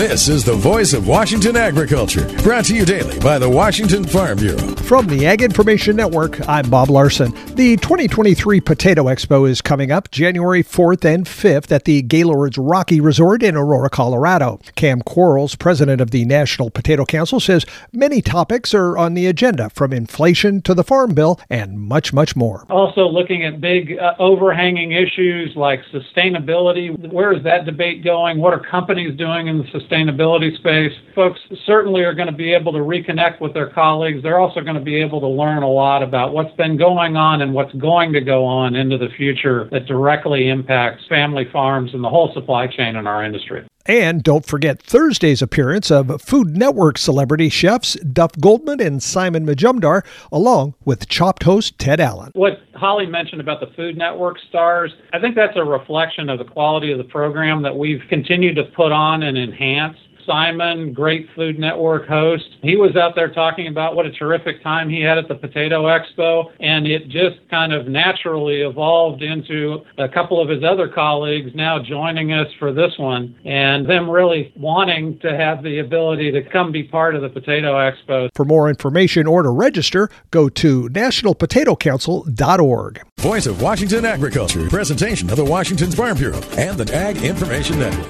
This is the voice of Washington agriculture, brought to you daily by the Washington Farm Bureau. From the Ag Information Network, I'm Bob Larson. The 2023 Potato Expo is coming up January 4th and 5th at the Gaylord Rockies Resort in Aurora, Colorado. Cam Quarles, president of the National Potato Council, says many topics are on the agenda, from inflation to the Farm Bill and much, much more. Also, looking at big uh, overhanging issues like sustainability. Where is that debate going? What are companies doing in the sustainability space? Folks certainly are going to be able to reconnect with their colleagues. They're also going to be able to learn a lot about what's been going on and what's going to go on into the future that directly impacts family farms and the whole supply chain in our industry. And don't forget Thursday's appearance of Food Network celebrity chefs Duff Goldman and Simon Majumdar, along with Chopped host Ted Allen. What Holly mentioned about the Food Network stars, I think that's a reflection of the quality of the program that we've continued to put on and enhance. Simon, great Food Network host. He was out there talking about what a terrific time he had at the Potato Expo, and it just kind of naturally evolved into a couple of his other colleagues now joining us for this one, and them really wanting to have the ability to come be part of the Potato Expo. For more information or to register, go to nationalpotatocouncil.org. Voice of Washington Agriculture, presentation of the Washington Farm Bureau and the Ag Information Network.